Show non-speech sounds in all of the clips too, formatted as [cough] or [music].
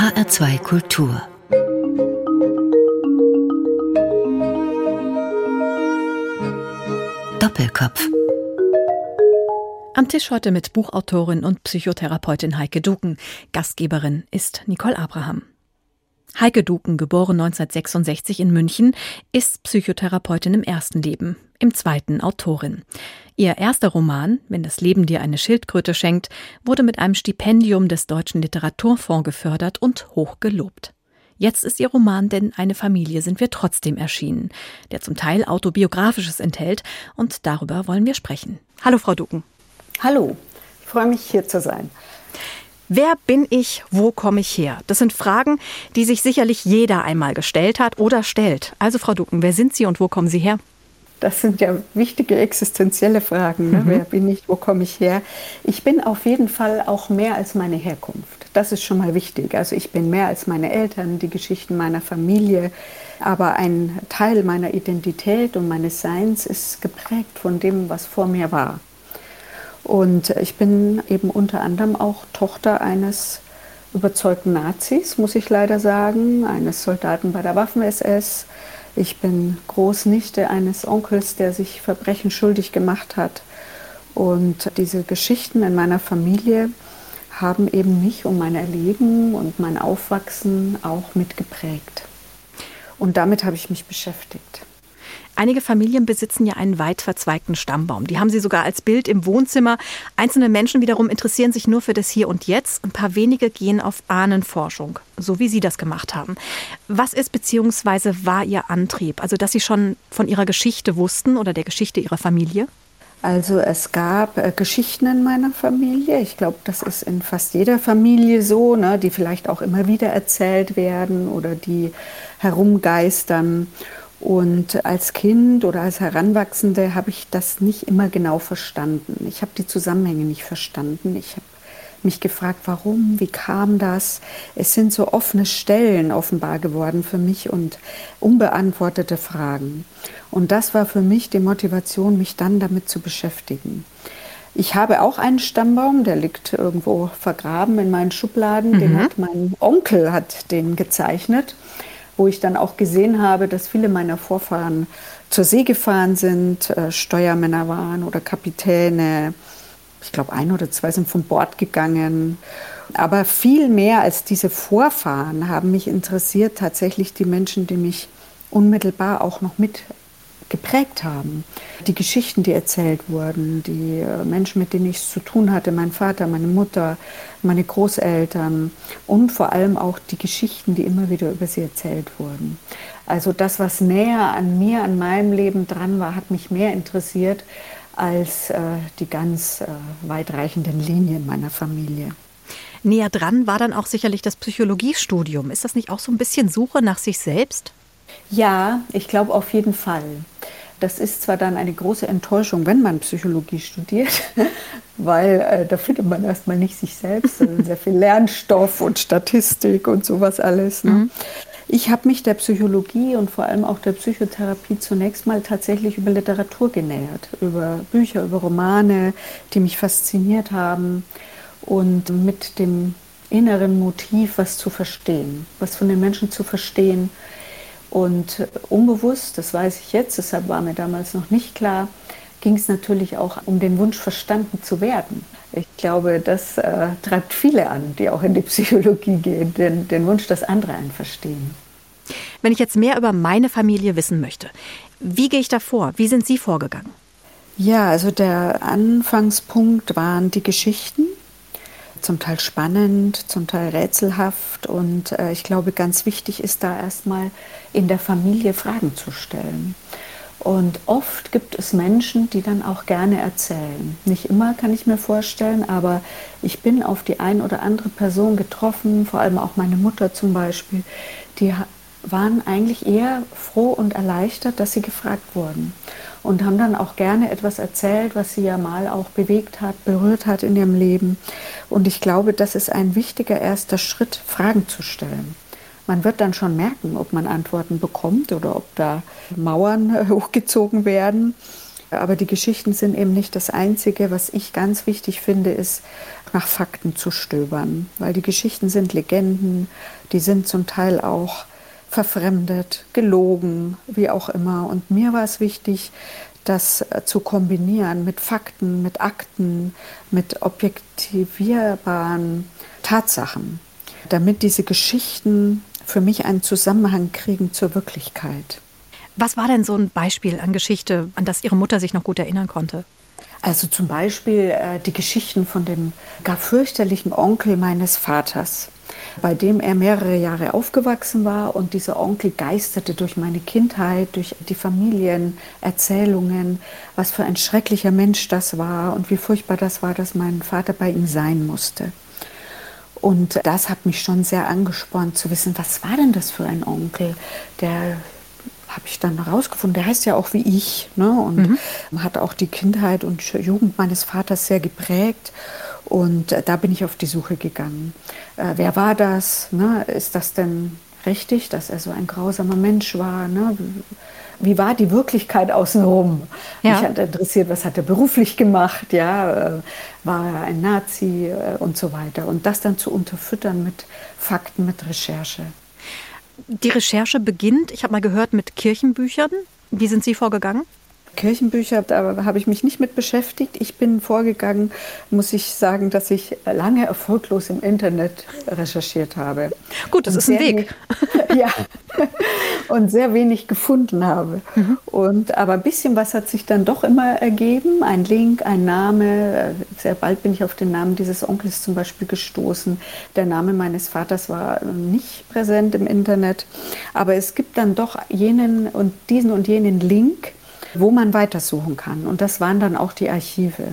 HR2 Kultur Doppelkopf am Tisch heute mit Buchautorin und Psychotherapeutin Heike Duken. Gastgeberin ist Nicole Abraham. Heike Duken, geboren 1966 in München, ist Psychotherapeutin im ersten Leben, im zweiten Autorin. Ihr erster Roman, Wenn das Leben dir eine Schildkröte schenkt, wurde mit einem Stipendium des Deutschen Literaturfonds gefördert und hoch gelobt. Jetzt ist ihr Roman Denn eine Familie sind wir trotzdem erschienen, der zum Teil autobiografisches enthält und darüber wollen wir sprechen. Hallo Frau Duken. Hallo, ich freue mich hier zu sein. Wer bin ich? Wo komme ich her? Das sind Fragen, die sich sicherlich jeder einmal gestellt hat oder stellt. Also Frau Ducken, wer sind Sie und wo kommen Sie her? Das sind ja wichtige existenzielle Fragen. Ne? Mhm. Wer bin ich? Wo komme ich her? Ich bin auf jeden Fall auch mehr als meine Herkunft. Das ist schon mal wichtig. Also ich bin mehr als meine Eltern, die Geschichten meiner Familie. Aber ein Teil meiner Identität und meines Seins ist geprägt von dem, was vor mir war. Und ich bin eben unter anderem auch Tochter eines überzeugten Nazis, muss ich leider sagen, eines Soldaten bei der Waffen-SS. Ich bin Großnichte eines Onkels, der sich Verbrechen schuldig gemacht hat. Und diese Geschichten in meiner Familie haben eben mich und mein Erleben und mein Aufwachsen auch mitgeprägt. Und damit habe ich mich beschäftigt. Einige Familien besitzen ja einen weit verzweigten Stammbaum. Die haben sie sogar als Bild im Wohnzimmer. Einzelne Menschen wiederum interessieren sich nur für das Hier und Jetzt. Ein paar wenige gehen auf Ahnenforschung, so wie Sie das gemacht haben. Was ist bzw. war Ihr Antrieb? Also, dass Sie schon von Ihrer Geschichte wussten oder der Geschichte Ihrer Familie? Also es gab äh, Geschichten in meiner Familie. Ich glaube, das ist in fast jeder Familie so, ne, die vielleicht auch immer wieder erzählt werden oder die herumgeistern. Und als Kind oder als Heranwachsende habe ich das nicht immer genau verstanden. Ich habe die Zusammenhänge nicht verstanden. Ich habe mich gefragt, warum, wie kam das? Es sind so offene Stellen offenbar geworden für mich und unbeantwortete Fragen. Und das war für mich die Motivation, mich dann damit zu beschäftigen. Ich habe auch einen Stammbaum, der liegt irgendwo vergraben in meinen Schubladen. Mhm. Den hat mein Onkel hat den gezeichnet wo ich dann auch gesehen habe, dass viele meiner Vorfahren zur See gefahren sind, äh, Steuermänner waren oder Kapitäne. Ich glaube, ein oder zwei sind von Bord gegangen. Aber viel mehr als diese Vorfahren haben mich interessiert tatsächlich die Menschen, die mich unmittelbar auch noch mit geprägt haben. Die Geschichten, die erzählt wurden, die äh, Menschen, mit denen ich es zu tun hatte, mein Vater, meine Mutter, meine Großeltern und vor allem auch die Geschichten, die immer wieder über sie erzählt wurden. Also das, was näher an mir, an meinem Leben dran war, hat mich mehr interessiert als äh, die ganz äh, weitreichenden Linien meiner Familie. Näher dran war dann auch sicherlich das Psychologiestudium. Ist das nicht auch so ein bisschen Suche nach sich selbst? Ja, ich glaube auf jeden Fall. Das ist zwar dann eine große Enttäuschung, wenn man Psychologie studiert, [laughs] weil äh, da findet man erstmal nicht sich selbst, sondern sehr viel Lernstoff und Statistik und sowas alles. Ne? Mhm. Ich habe mich der Psychologie und vor allem auch der Psychotherapie zunächst mal tatsächlich über Literatur genähert, über Bücher, über Romane, die mich fasziniert haben und mit dem inneren Motiv, was zu verstehen, was von den Menschen zu verstehen, und unbewusst, das weiß ich jetzt, deshalb war mir damals noch nicht klar, ging es natürlich auch um den Wunsch, verstanden zu werden. Ich glaube, das äh, treibt viele an, die auch in die [laughs] Psychologie gehen, den, den Wunsch, dass andere einen verstehen. Wenn ich jetzt mehr über meine Familie wissen möchte, wie gehe ich da vor? Wie sind Sie vorgegangen? Ja, also der Anfangspunkt waren die Geschichten, zum Teil spannend, zum Teil rätselhaft. Und äh, ich glaube, ganz wichtig ist da erstmal in der Familie Fragen zu stellen. Und oft gibt es Menschen, die dann auch gerne erzählen. Nicht immer kann ich mir vorstellen, aber ich bin auf die ein oder andere Person getroffen, vor allem auch meine Mutter zum Beispiel, die waren eigentlich eher froh und erleichtert, dass sie gefragt wurden und haben dann auch gerne etwas erzählt, was sie ja mal auch bewegt hat, berührt hat in ihrem Leben. Und ich glaube, das ist ein wichtiger erster Schritt, Fragen zu stellen. Man wird dann schon merken, ob man Antworten bekommt oder ob da Mauern [laughs] hochgezogen werden. Aber die Geschichten sind eben nicht das Einzige. Was ich ganz wichtig finde, ist nach Fakten zu stöbern, weil die Geschichten sind Legenden, die sind zum Teil auch verfremdet, gelogen, wie auch immer. Und mir war es wichtig, das äh, zu kombinieren mit Fakten, mit Akten, mit objektivierbaren Tatsachen, damit diese Geschichten für mich einen Zusammenhang kriegen zur Wirklichkeit. Was war denn so ein Beispiel an Geschichte, an das Ihre Mutter sich noch gut erinnern konnte? Also zum Beispiel äh, die Geschichten von dem gar fürchterlichen Onkel meines Vaters, bei dem er mehrere Jahre aufgewachsen war. Und dieser Onkel geisterte durch meine Kindheit, durch die Familienerzählungen, was für ein schrecklicher Mensch das war und wie furchtbar das war, dass mein Vater bei ihm sein musste. Und das hat mich schon sehr angespornt zu wissen, was war denn das für ein Onkel, der habe ich dann herausgefunden, der heißt ja auch wie ich ne? und mhm. hat auch die Kindheit und Jugend meines Vaters sehr geprägt. Und äh, da bin ich auf die Suche gegangen. Äh, wer war das? Ne? Ist das denn richtig, dass er so ein grausamer Mensch war? Ne? Wie war die Wirklichkeit außenrum? Ja. Mich hat interessiert, was hat er beruflich gemacht? Ja, äh, war er ein Nazi äh, und so weiter? Und das dann zu unterfüttern mit Fakten, mit Recherche. Die Recherche beginnt, ich habe mal gehört, mit Kirchenbüchern. Wie sind Sie vorgegangen? Kirchenbücher, da habe ich mich nicht mit beschäftigt. Ich bin vorgegangen, muss ich sagen, dass ich lange erfolglos im Internet recherchiert habe. Gut, das ist ein Weg. [laughs] ja, und sehr wenig gefunden habe. Mhm. Und, aber ein bisschen was hat sich dann doch immer ergeben. Ein Link, ein Name. Sehr bald bin ich auf den Namen dieses Onkels zum Beispiel gestoßen. Der Name meines Vaters war nicht präsent im Internet. Aber es gibt dann doch jenen und diesen und jenen Link wo man weitersuchen kann. Und das waren dann auch die Archive.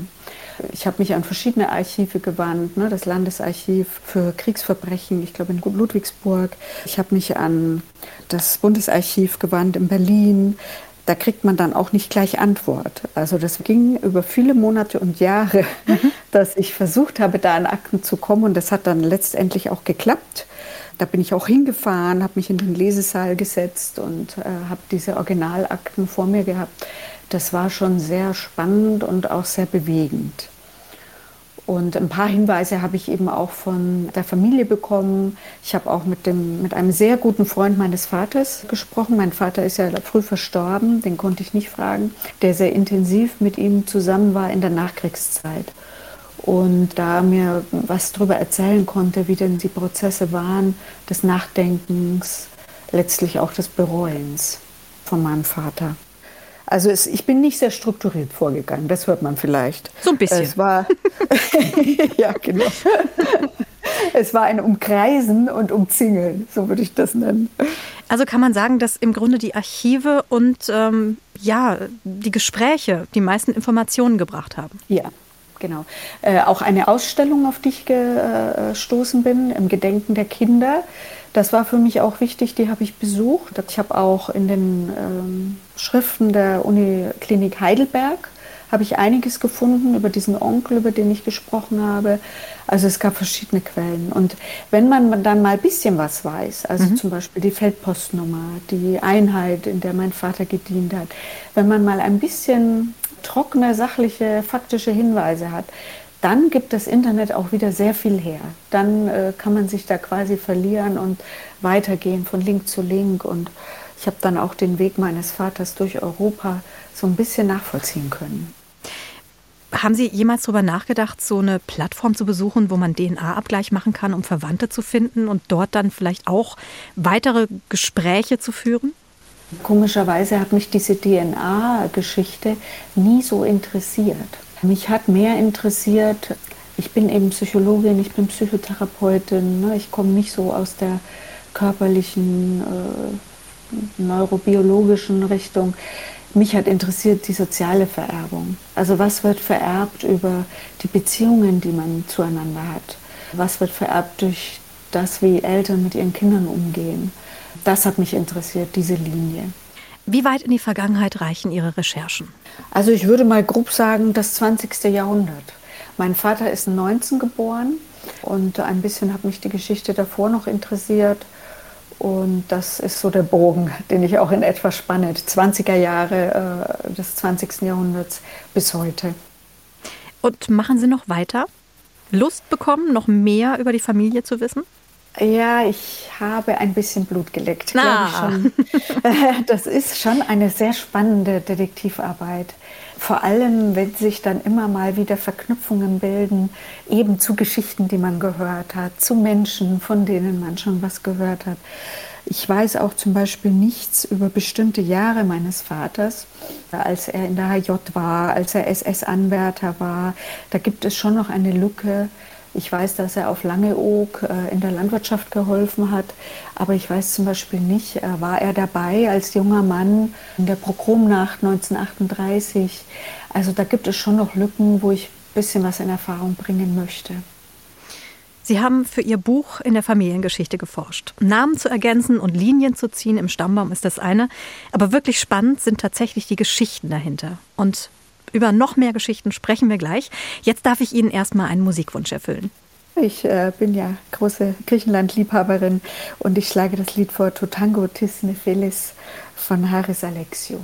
Ich habe mich an verschiedene Archive gewandt, ne, das Landesarchiv für Kriegsverbrechen, ich glaube in Ludwigsburg. Ich habe mich an das Bundesarchiv gewandt in Berlin. Da kriegt man dann auch nicht gleich Antwort. Also das ging über viele Monate und Jahre, mhm. [laughs] dass ich versucht habe, da an Akten zu kommen. Und das hat dann letztendlich auch geklappt. Da bin ich auch hingefahren, habe mich in den Lesesaal gesetzt und äh, habe diese Originalakten vor mir gehabt. Das war schon sehr spannend und auch sehr bewegend. Und ein paar Hinweise habe ich eben auch von der Familie bekommen. Ich habe auch mit, dem, mit einem sehr guten Freund meines Vaters gesprochen. Mein Vater ist ja früh verstorben, den konnte ich nicht fragen, der sehr intensiv mit ihm zusammen war in der Nachkriegszeit und da mir was darüber erzählen konnte, wie denn die Prozesse waren des Nachdenkens, letztlich auch des Bereuens von meinem Vater. Also es, ich bin nicht sehr strukturiert vorgegangen, das hört man vielleicht. So ein bisschen. Es war, [laughs] ja, genau. es war ein Umkreisen und Umzingeln, so würde ich das nennen. Also kann man sagen, dass im Grunde die Archive und ähm, ja, die Gespräche die meisten Informationen gebracht haben. Ja, genau. Äh, auch eine Ausstellung, auf die ich gestoßen bin, im Gedenken der Kinder. Das war für mich auch wichtig, die habe ich besucht. Ich habe auch in den ähm, Schriften der Uniklinik Heidelberg habe ich einiges gefunden über diesen Onkel, über den ich gesprochen habe. Also es gab verschiedene Quellen. Und wenn man dann mal ein bisschen was weiß, also mhm. zum Beispiel die Feldpostnummer, die Einheit, in der mein Vater gedient hat, wenn man mal ein bisschen trockene, sachliche, faktische Hinweise hat, dann gibt das Internet auch wieder sehr viel her. Dann äh, kann man sich da quasi verlieren und weitergehen von Link zu Link. Und ich habe dann auch den Weg meines Vaters durch Europa so ein bisschen nachvollziehen können. Haben Sie jemals darüber nachgedacht, so eine Plattform zu besuchen, wo man DNA-Abgleich machen kann, um Verwandte zu finden und dort dann vielleicht auch weitere Gespräche zu führen? Komischerweise hat mich diese DNA-Geschichte nie so interessiert. Mich hat mehr interessiert, ich bin eben Psychologin, ich bin Psychotherapeutin, ne? ich komme nicht so aus der körperlichen, äh, neurobiologischen Richtung. Mich hat interessiert die soziale Vererbung. Also was wird vererbt über die Beziehungen, die man zueinander hat? Was wird vererbt durch das, wie Eltern mit ihren Kindern umgehen? Das hat mich interessiert, diese Linie. Wie weit in die Vergangenheit reichen Ihre Recherchen? Also ich würde mal grob sagen, das 20. Jahrhundert. Mein Vater ist 19 geboren und ein bisschen hat mich die Geschichte davor noch interessiert. Und das ist so der Bogen, den ich auch in etwa spanne. 20er Jahre äh, des 20. Jahrhunderts bis heute. Und machen Sie noch weiter? Lust bekommen, noch mehr über die Familie zu wissen? Ja, ich habe ein bisschen Blut geleckt, Na. glaube ich schon. [laughs] Das ist schon eine sehr spannende Detektivarbeit. Vor allem, wenn sich dann immer mal wieder Verknüpfungen bilden, eben zu Geschichten, die man gehört hat, zu Menschen, von denen man schon was gehört hat. Ich weiß auch zum Beispiel nichts über bestimmte Jahre meines Vaters, als er in der HJ war, als er SS-Anwärter war. Da gibt es schon noch eine Lücke. Ich weiß, dass er auf Langeoog äh, in der Landwirtschaft geholfen hat, aber ich weiß zum Beispiel nicht, äh, war er dabei als junger Mann in der Progromnacht 1938. Also da gibt es schon noch Lücken, wo ich ein bisschen was in Erfahrung bringen möchte. Sie haben für Ihr Buch in der Familiengeschichte geforscht. Namen zu ergänzen und Linien zu ziehen im Stammbaum ist das eine, aber wirklich spannend sind tatsächlich die Geschichten dahinter. Und über noch mehr Geschichten sprechen wir gleich. Jetzt darf ich Ihnen erstmal einen Musikwunsch erfüllen. Ich äh, bin ja große Griechenland-Liebhaberin und ich schlage das Lied vor Totango Tis Nephelis von Haris Alexiou.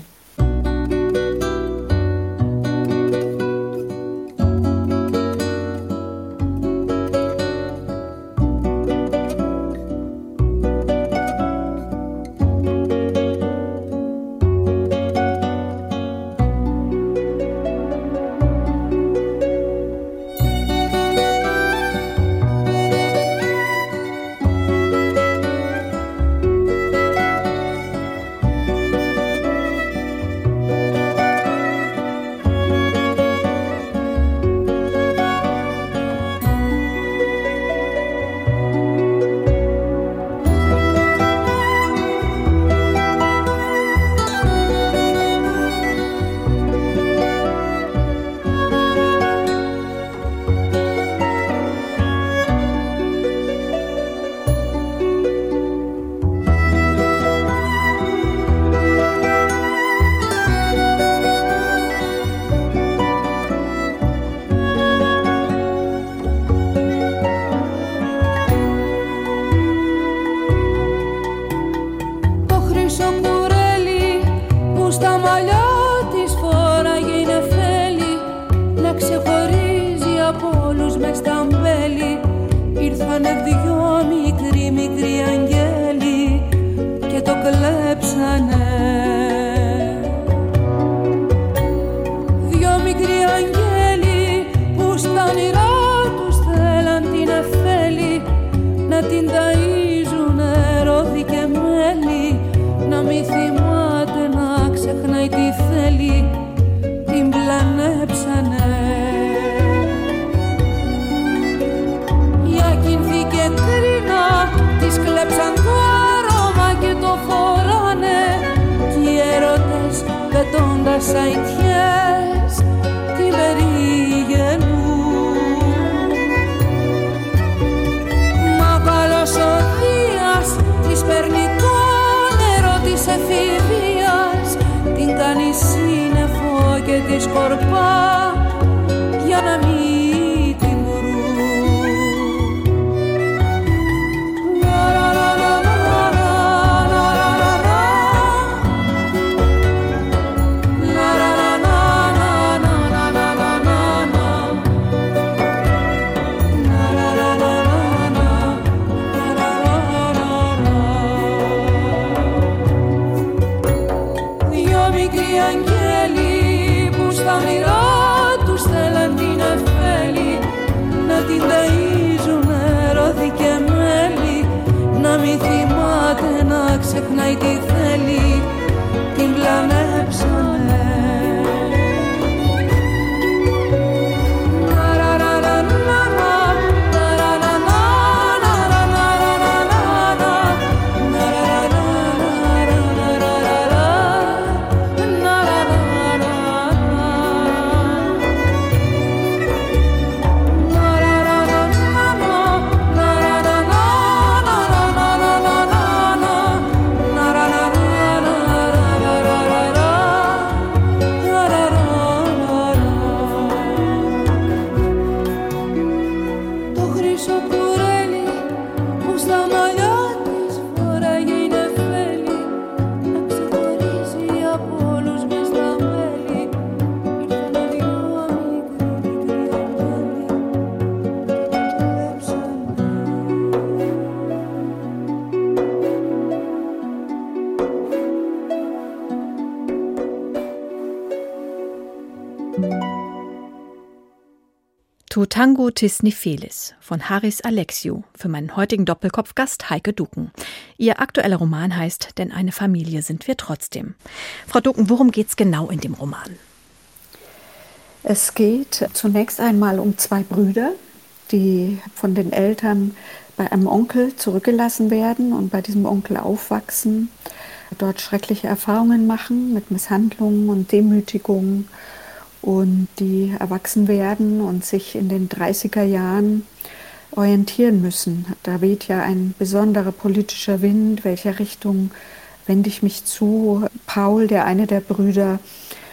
κλέψανε Η ακινθή και κρίνα τις κλέψαν το άρωμα και το φοράνε. Κι οι έρωτες πετώντας αϊτιές corpos. Tango Tis Nifelis von Haris Alexiou für meinen heutigen Doppelkopfgast Heike Ducken. Ihr aktueller Roman heißt Denn eine Familie sind wir trotzdem. Frau Ducken, worum geht es genau in dem Roman? Es geht zunächst einmal um zwei Brüder, die von den Eltern bei einem Onkel zurückgelassen werden und bei diesem Onkel aufwachsen, dort schreckliche Erfahrungen machen mit Misshandlungen und Demütigungen und die erwachsen werden und sich in den 30er Jahren orientieren müssen. Da weht ja ein besonderer politischer Wind, welcher Richtung wende ich mich zu. Paul, der eine der Brüder,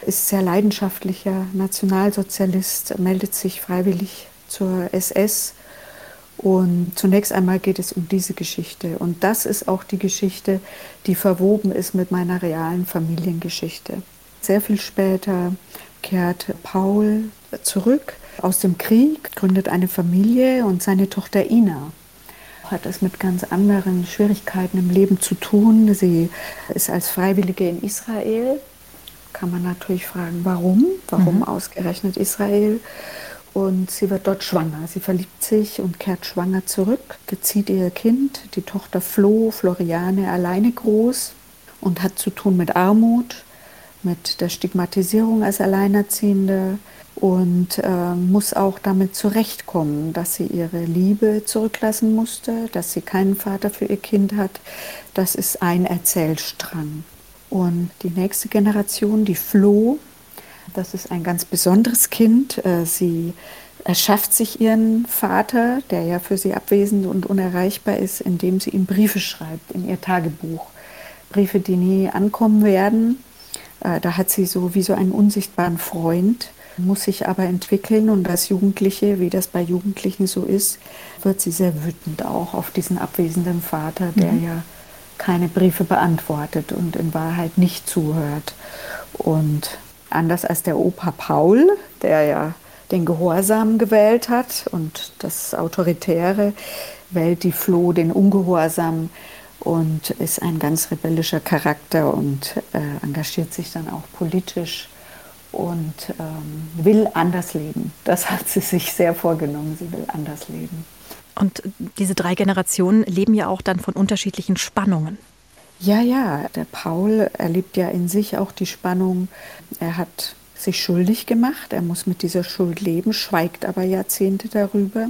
ist sehr leidenschaftlicher Nationalsozialist, meldet sich freiwillig zur SS. Und zunächst einmal geht es um diese Geschichte. Und das ist auch die Geschichte, die verwoben ist mit meiner realen Familiengeschichte. Sehr viel später kehrt Paul zurück aus dem Krieg, gründet eine Familie und seine Tochter Ina hat es mit ganz anderen Schwierigkeiten im Leben zu tun. Sie ist als Freiwillige in Israel. Kann man natürlich fragen, warum? Warum mhm. ausgerechnet Israel? Und sie wird dort schwanger. Sie verliebt sich und kehrt schwanger zurück, gezieht ihr Kind, die Tochter Flo, Floriane, alleine groß und hat zu tun mit Armut mit der Stigmatisierung als Alleinerziehende und äh, muss auch damit zurechtkommen, dass sie ihre Liebe zurücklassen musste, dass sie keinen Vater für ihr Kind hat. Das ist ein Erzählstrang. Und die nächste Generation, die Flo, das ist ein ganz besonderes Kind. Äh, sie erschafft sich ihren Vater, der ja für sie abwesend und unerreichbar ist, indem sie ihm Briefe schreibt in ihr Tagebuch. Briefe, die nie ankommen werden da hat sie so wie so einen unsichtbaren Freund, muss sich aber entwickeln und als Jugendliche, wie das bei Jugendlichen so ist, wird sie sehr wütend auch auf diesen abwesenden Vater, der mhm. ja keine Briefe beantwortet und in Wahrheit nicht zuhört. Und anders als der Opa Paul, der ja den Gehorsam gewählt hat und das Autoritäre, wählt die Floh den Ungehorsam und ist ein ganz rebellischer Charakter und äh, engagiert sich dann auch politisch und ähm, will anders leben. Das hat sie sich sehr vorgenommen. Sie will anders leben. Und diese drei Generationen leben ja auch dann von unterschiedlichen Spannungen. Ja, ja, der Paul erlebt ja in sich auch die Spannung. Er hat sich schuldig gemacht, er muss mit dieser Schuld leben, schweigt aber Jahrzehnte darüber.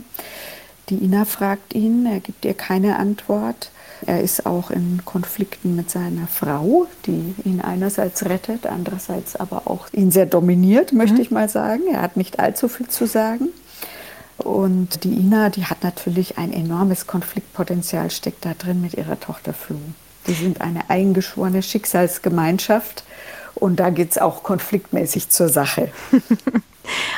Die Ina fragt ihn, er gibt ihr keine Antwort. Er ist auch in Konflikten mit seiner Frau, die ihn einerseits rettet, andererseits aber auch ihn sehr dominiert, möchte mhm. ich mal sagen. Er hat nicht allzu viel zu sagen. Und die Ina, die hat natürlich ein enormes Konfliktpotenzial, steckt da drin mit ihrer Tochter Flo. Die sind eine eingeschworene Schicksalsgemeinschaft und da geht es auch konfliktmäßig zur Sache. [laughs]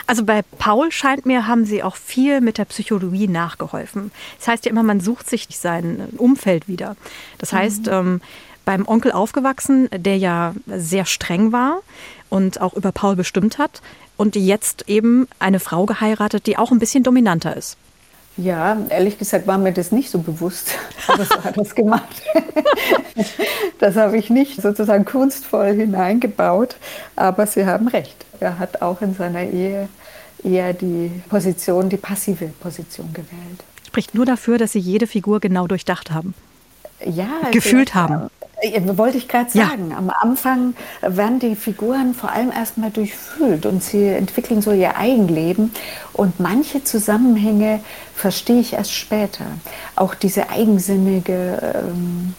Also bei Paul scheint mir, haben Sie auch viel mit der Psychologie nachgeholfen. Das heißt ja immer, man sucht sich sein Umfeld wieder. Das mhm. heißt, mhm. ähm, beim Onkel aufgewachsen, der ja sehr streng war und auch über Paul bestimmt hat und jetzt eben eine Frau geheiratet, die auch ein bisschen dominanter ist. Ja, ehrlich gesagt war mir das nicht so bewusst, aber so hat das gemacht. das habe ich nicht sozusagen kunstvoll hineingebaut, aber Sie haben recht. Er hat auch in seiner Ehe eher die Position, die passive Position gewählt. Spricht nur dafür, dass Sie jede Figur genau durchdacht haben. Ja, gefühlt haben. Äh, wollte ich gerade sagen. Ja. Am Anfang werden die Figuren vor allem erstmal durchfühlt und sie entwickeln so ihr Eigenleben. Und manche Zusammenhänge verstehe ich erst später. Auch diese eigensinnige, ähm,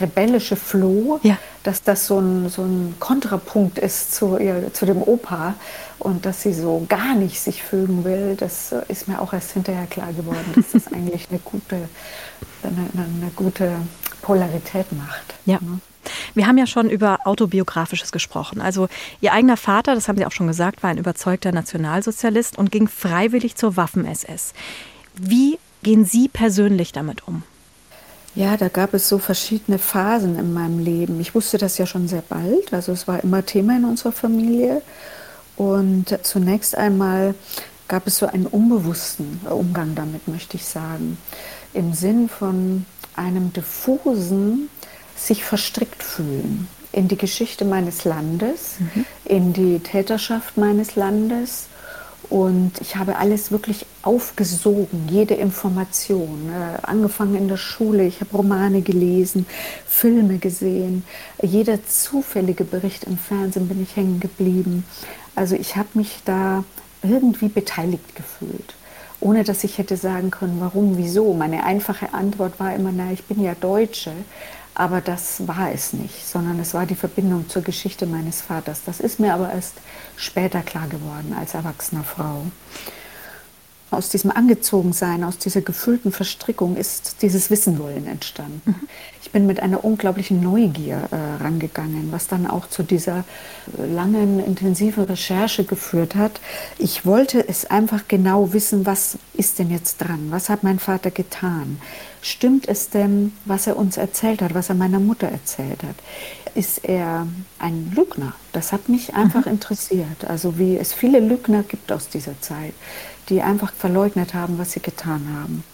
rebellische Floh, ja. dass das so ein, so ein Kontrapunkt ist zu, ihr, zu dem Opa und dass sie so gar nicht sich fügen will, das ist mir auch erst hinterher klar geworden, dass das [laughs] eigentlich eine gute, eine, eine gute Polarität macht. Ja. Ne? Wir haben ja schon über autobiografisches gesprochen. Also Ihr eigener Vater, das haben Sie auch schon gesagt, war ein überzeugter Nationalsozialist und ging freiwillig zur Waffen-SS. Wie gehen Sie persönlich damit um? Ja, da gab es so verschiedene Phasen in meinem Leben. Ich wusste das ja schon sehr bald, also es war immer Thema in unserer Familie. Und zunächst einmal gab es so einen unbewussten Umgang damit, möchte ich sagen. Im Sinn von einem diffusen sich verstrickt fühlen in die Geschichte meines Landes, mhm. in die Täterschaft meines Landes Und ich habe alles wirklich aufgesogen, jede Information. Äh, angefangen in der Schule, ich habe Romane gelesen, Filme gesehen. Jeder zufällige Bericht im Fernsehen bin ich hängen geblieben. Also ich habe mich da irgendwie beteiligt gefühlt, ohne dass ich hätte sagen können, warum, wieso. Meine einfache Antwort war immer, na, ich bin ja Deutsche. Aber das war es nicht, sondern es war die Verbindung zur Geschichte meines Vaters. Das ist mir aber erst später klar geworden als erwachsene Frau. Aus diesem Angezogensein, aus dieser gefühlten Verstrickung ist dieses Wissenwollen entstanden. Mhm. Ich bin mit einer unglaublichen Neugier äh, rangegangen, was dann auch zu dieser äh, langen, intensiven Recherche geführt hat. Ich wollte es einfach genau wissen, was ist denn jetzt dran? Was hat mein Vater getan? Stimmt es denn, was er uns erzählt hat, was er meiner Mutter erzählt hat? Ist er ein Lügner? Das hat mich einfach mhm. interessiert. Also wie es viele Lügner gibt aus dieser Zeit, die einfach verleugnet haben, was sie getan haben.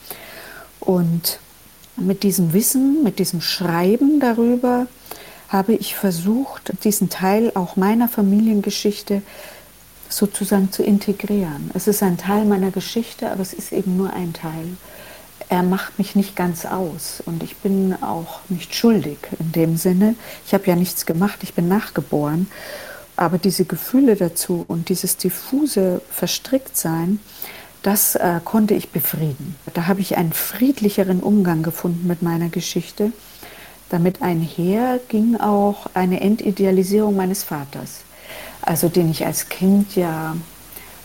Und mit diesem Wissen, mit diesem Schreiben darüber, habe ich versucht, diesen Teil auch meiner Familiengeschichte sozusagen zu integrieren. Es ist ein Teil meiner Geschichte, aber es ist eben nur ein Teil er macht mich nicht ganz aus und ich bin auch nicht schuldig in dem Sinne. Ich habe ja nichts gemacht, ich bin nachgeboren. Aber diese Gefühle dazu und dieses diffuse Verstricktsein, das äh, konnte ich befrieden. Da habe ich einen friedlicheren Umgang gefunden mit meiner Geschichte. Damit einher ging auch eine Entidealisierung meines Vaters, also den ich als Kind ja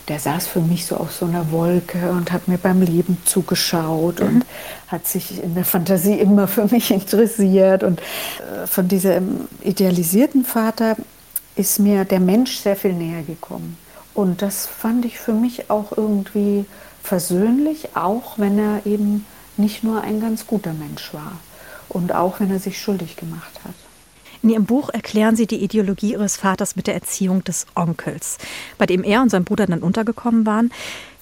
der saß für mich so auf so einer Wolke und hat mir beim Leben zugeschaut mhm. und hat sich in der Fantasie immer für mich interessiert. Und äh, von diesem idealisierten Vater ist mir der Mensch sehr viel näher gekommen. Und das fand ich für mich auch irgendwie versöhnlich, auch wenn er eben nicht nur ein ganz guter Mensch war und auch wenn er sich schuldig gemacht hat. In Ihrem Buch erklären Sie die Ideologie Ihres Vaters mit der Erziehung des Onkels, bei dem er und sein Bruder dann untergekommen waren.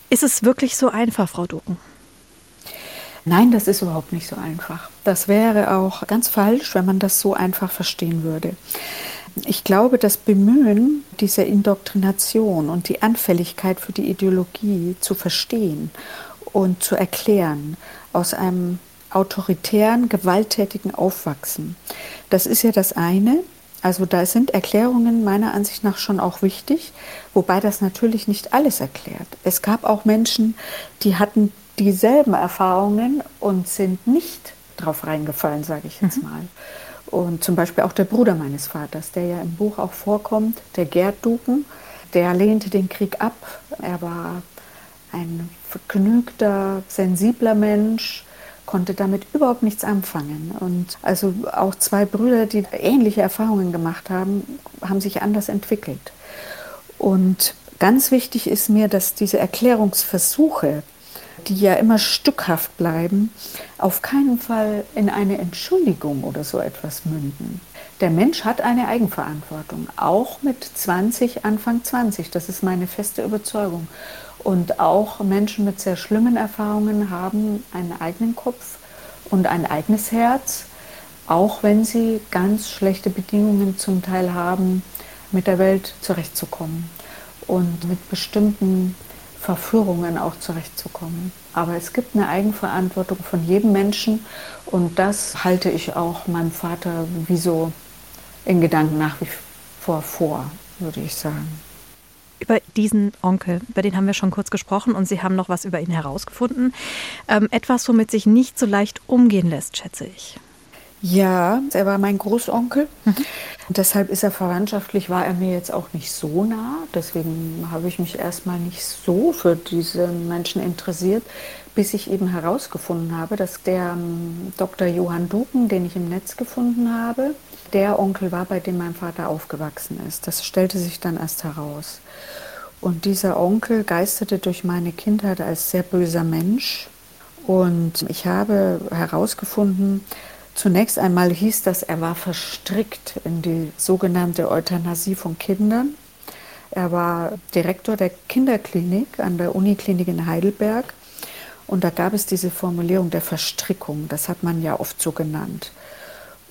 Ist es wirklich so einfach, Frau Ducken? Nein, das ist überhaupt nicht so einfach. Das wäre auch ganz falsch, wenn man das so einfach verstehen würde. Ich glaube, das Bemühen dieser Indoktrination und die Anfälligkeit für die Ideologie zu verstehen und zu erklären aus einem autoritären, gewalttätigen Aufwachsen. Das ist ja das eine. Also da sind Erklärungen meiner Ansicht nach schon auch wichtig, wobei das natürlich nicht alles erklärt. Es gab auch Menschen, die hatten dieselben Erfahrungen und sind nicht drauf reingefallen, sage ich jetzt mhm. Und zum Beispiel auch der Bruder meines Vaters, der ja im Buch auch vorkommt, der Gerd Duken, der lehnte den Krieg ab. Er war ein vergnügter, sensibler Mensch, konnte damit überhaupt nichts anfangen. Und also auch zwei Brüder, die ähnliche Erfahrungen gemacht haben, haben sich anders entwickelt. Und ganz wichtig ist mir, dass diese Erklärungsversuche, die ja immer stückhaft bleiben, auf keinen Fall in eine Entschuldigung oder so etwas münden. Der Mensch hat eine Eigenverantwortung, auch mit 20, Anfang 20. Das ist meine feste Überzeugung. Und auch Menschen mit sehr schlimmen Erfahrungen haben einen eigenen Kopf und ein eigenes Herz, auch wenn sie ganz schlechte Bedingungen zum Teil haben, mit der Welt zurechtzukommen und mit bestimmten Verführungen auch zurechtzukommen. Aber es gibt eine Eigenverantwortung von jedem Menschen und das halte ich auch meinem Vater wie so in Gedanken nach wie vor vor, würde ich sagen über diesen Onkel, über den haben wir schon kurz gesprochen und Sie haben noch was über ihn herausgefunden. Ähm, etwas, womit sich nicht so leicht umgehen lässt, schätze ich. Ja, er war mein Großonkel. Mhm. Deshalb ist er verwandtschaftlich, war er mir jetzt auch nicht so nah. Deswegen habe ich mich erstmal nicht so für diese Menschen interessiert, bis ich eben herausgefunden habe, dass der ähm, Dr. Johann Duken, den ich im Netz gefunden habe, der Onkel war, bei dem mein Vater aufgewachsen ist. Das stellte sich dann erst heraus. Und dieser Onkel geisterte durch meine Kindheit als sehr böser Mensch. Und ich habe herausgefunden, zunächst einmal hieß das, er war verstrickt in die sogenannte Euthanasie von Kindern. Er war Direktor der Kinderklinik an der Uniklinik in Heidelberg. Und da gab es diese Formulierung der Verstrickung. Das hat man ja oft so genannt.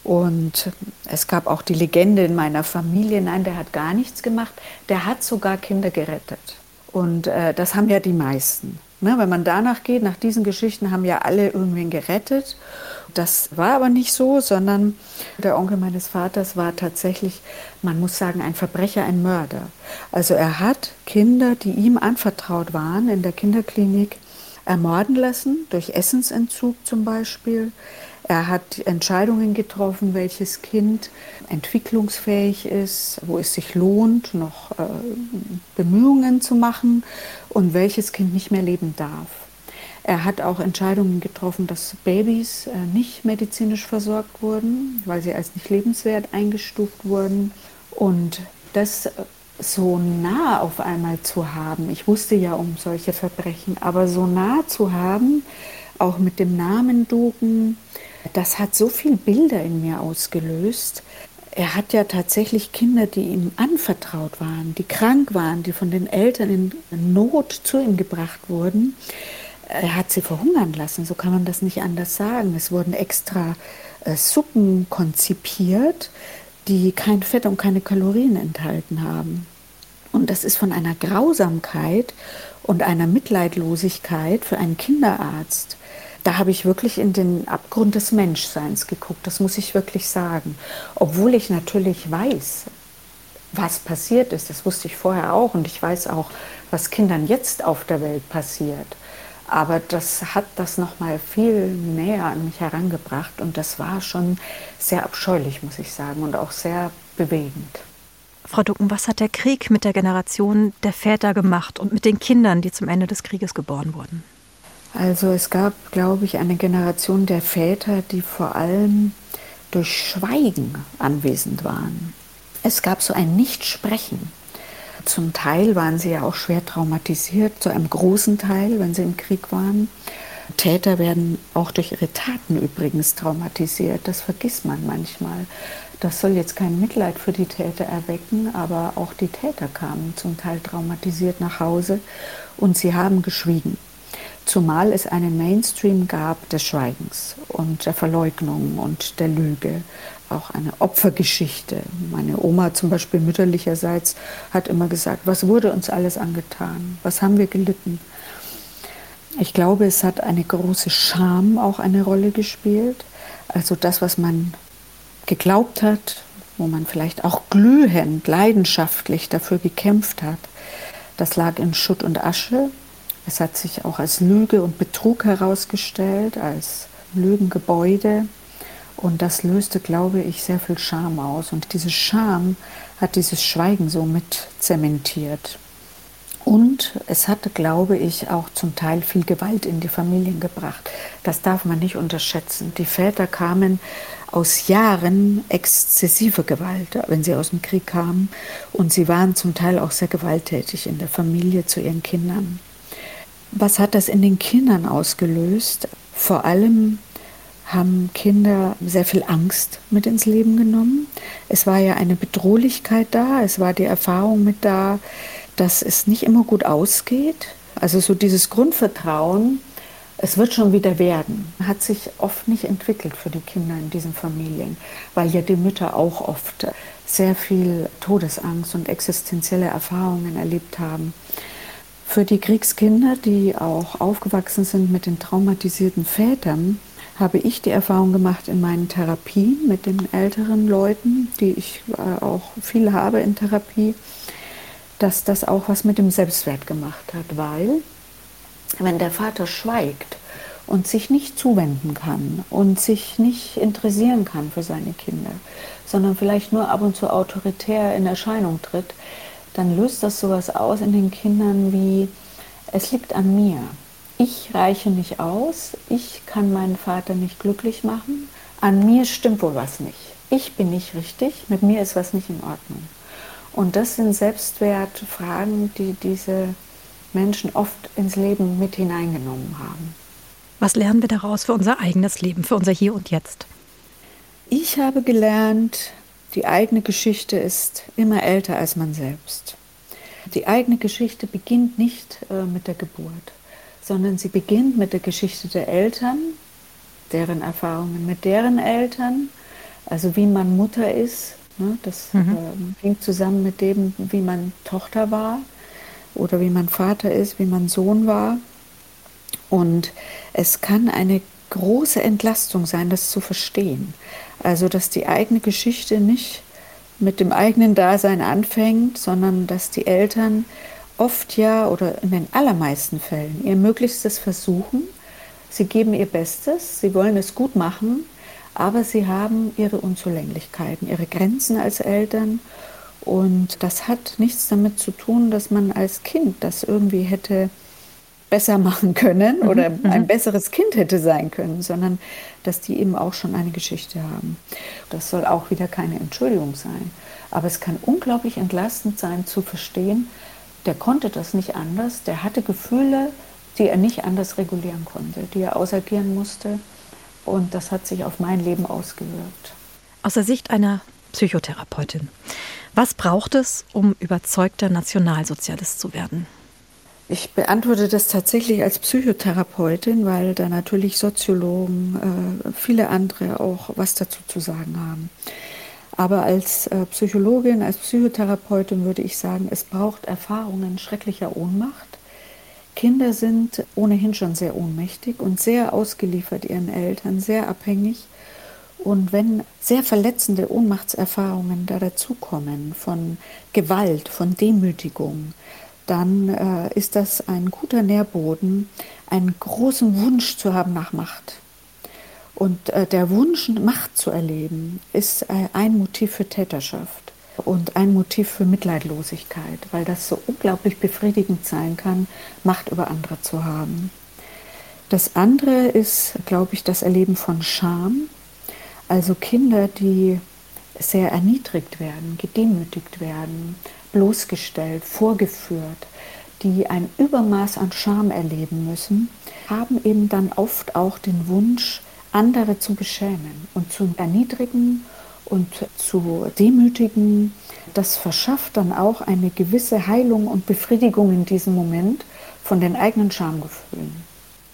Und es gab auch die Legende in meiner Familie, nein, der hat gar nichts gemacht, der hat sogar Kinder gerettet. Und äh, das haben ja die meisten. Ne? Wenn man danach geht, nach diesen Geschichten haben ja alle irgendwen gerettet. Das war aber nicht so, sondern der Onkel meines Vaters war tatsächlich, man muss sagen, ein Verbrecher, ein Mörder. Also er hat Kinder, die ihm anvertraut waren in der Kinderklinik, ermorden lassen, durch Essensentzug zum Beispiel. Er hat Entscheidungen getroffen, welches Kind entwicklungsfähig ist, wo es sich lohnt, noch äh, Bemühungen zu machen und welches Kind nicht mehr leben darf. Er hat auch Entscheidungen getroffen, dass Babys äh, nicht medizinisch versorgt wurden, weil sie als nicht lebenswert eingestuft wurden. Und das so nah auf einmal zu haben, ich wusste ja um solche Verbrechen, aber so nah zu haben, auch mit dem Namen Duken, das hat so viele Bilder in mir ausgelöst. Er hat ja tatsächlich Kinder, die ihm anvertraut waren, die krank waren, die von den Eltern in Not zu ihm gebracht wurden. Er hat sie verhungern lassen, so kann man das nicht anders sagen. Es wurden extra äh, Suppen konzipiert, die kein Fett und keine Kalorien enthalten haben. Und das ist von einer Grausamkeit und einer Mitleidlosigkeit für einen Kinderarzt da habe ich wirklich in den Abgrund des Menschseins geguckt, das muss ich wirklich sagen. Obwohl ich natürlich weiß, was passiert ist, das wusste ich vorher auch und ich weiß auch, was Kindern jetzt auf der Welt passiert. Aber das hat das noch mal viel näher an mich herangebracht und das war schon sehr abscheulich, muss ich sagen, und auch sehr bewegend. Frau Ducken, was hat der Krieg mit der Generation der Väter gemacht und mit den Kindern, die zum Ende des Krieges geboren wurden? Also es gab, glaube ich, eine Generation der Väter, die vor allem durch Schweigen anwesend waren. Es gab so ein Nichtsprechen. Zum Teil waren sie ja auch schwer traumatisiert, zu einem großen Teil, wenn sie im Krieg waren. Täter werden auch durch ihre Taten übrigens traumatisiert. Das vergisst man manchmal. Das soll jetzt kein Mitleid für die Täter erwecken, aber auch die Täter kamen zum Teil traumatisiert nach Hause und sie haben geschwiegen zumal es einen Mainstream gab des Schweigens und der Verleugnung und der Lüge, auch eine Opfergeschichte. Meine Oma zum Beispiel mütterlicherseits hat immer gesagt, was wurde uns alles angetan, was haben wir gelitten. Ich glaube, es hat eine große Scham auch eine Rolle gespielt. Also das, was man geglaubt hat, wo man vielleicht auch glühend, leidenschaftlich dafür gekämpft hat, das lag in Schutt und Asche es hat sich auch als Lüge und Betrug herausgestellt, als Lügengebäude. Und das löste, glaube ich, sehr viel Scham aus. Und diese Scham hat dieses Schweigen so mit zementiert. Und es hatte, glaube ich, auch zum Teil viel Gewalt in die Familien gebracht. Das darf man nicht unterschätzen. Die Väter kamen aus Jahren exzessiver Gewalt, wenn sie aus dem Krieg kamen. Und sie waren zum Teil auch sehr gewalttätig in der Familie zu ihren Kindern. Was hat das in den Kindern ausgelöst? Vor allem haben Kinder sehr viel Angst mit ins Leben genommen. Es war ja eine Bedrohlichkeit da, es war die Erfahrung mit da, dass es nicht immer gut ausgeht. Also so dieses Grundvertrauen, es wird schon wieder werden, hat sich oft nicht entwickelt für die Kinder in diesen Familien, weil ja die Mütter auch oft sehr viel Todesangst und existenzielle Erfahrungen erlebt haben. Für die Kriegskinder, die auch aufgewachsen sind mit den traumatisierten Vätern, habe ich die Erfahrung gemacht in meinen Therapien mit den älteren Leuten, die ich äh, auch viel habe in Therapie, dass das auch was mit dem Selbstwert gemacht hat, weil wenn der Vater schweigt und sich nicht zuwenden kann und sich nicht interessieren kann für seine Kinder, sondern vielleicht nur ab und zu autoritär in Erscheinung tritt, dann löst das sowas aus in den Kindern wie, es liegt an mir. Ich reiche nicht aus, ich kann meinen Vater nicht glücklich machen, an mir stimmt wohl was nicht. Ich bin nicht richtig, mit mir ist was nicht in Ordnung. Und das sind Selbstwertfragen, die diese Menschen oft ins Leben mit hineingenommen haben. Was lernen wir daraus für unser eigenes Leben, für unser Hier und Jetzt? Ich habe gelernt, die eigene Geschichte ist immer älter als man selbst. Die eigene Geschichte beginnt nicht äh, mit der Geburt, sondern sie beginnt mit der Geschichte der Eltern, deren Erfahrungen mit deren Eltern, also wie man Mutter ist. Ne, das mhm. äh, hängt zusammen mit dem, wie man Tochter war, oder wie mein Vater ist, wie mein Sohn war. Und es kann eine große Entlastung sein, das zu verstehen. Also, dass die eigene Geschichte nicht mit dem eigenen Dasein anfängt, sondern dass die Eltern oft ja oder in den allermeisten Fällen ihr Möglichstes versuchen. Sie geben ihr Bestes, sie wollen es gut machen, aber sie haben ihre Unzulänglichkeiten, ihre Grenzen als Eltern. Und das hat nichts damit zu tun, dass man als Kind das irgendwie hätte besser machen können mhm, oder mhm. ein besseres Kind hätte sein können, sondern dass die eben auch schon eine Geschichte haben. Das soll auch wieder keine Entschuldigung sein. Aber es kann unglaublich entlastend sein zu verstehen, der konnte das nicht anders, der hatte Gefühle, die er nicht anders regulieren konnte, die er ausagieren musste. Und das hat sich auf mein Leben ausgewirkt. Aus der Sicht einer Psychotherapeutin. Was braucht es, um überzeugter Nationalsozialist zu werden? Ich beantworte das tatsächlich als Psychotherapeutin, weil da natürlich Soziologen, äh, viele andere auch was dazu zu sagen haben. Aber als äh, Psychologin, als Psychotherapeutin würde ich sagen, es braucht Erfahrungen schrecklicher Ohnmacht. Kinder sind ohnehin schon sehr ohnmächtig und sehr ausgeliefert ihren Eltern, sehr abhängig. Und wenn sehr verletzende Ohnmachtserfahrungen da dazukommen von Gewalt, von Demütigung, dann äh, ist das ein guter Nährboden, einen großen Wunsch zu haben nach Macht. Und äh, der Wunsch, Macht zu erleben, ist äh, ein Motiv für Täterschaft und ein Motiv für Mitleidlosigkeit, weil das so unglaublich befriedigend sein kann, Macht über andere zu haben. Das andere ist, glaube ich, das Erleben von Scham. Also Kinder, die sehr erniedrigt werden, gedemütigt werden, bloßgestellt, vorgeführt, die ein Übermaß an Scham erleben müssen, haben eben dann oft auch den Wunsch, andere zu beschämen und zu erniedrigen und zu demütigen. Das verschafft dann auch eine gewisse Heilung und Befriedigung in diesem Moment von den eigenen Schamgefühlen.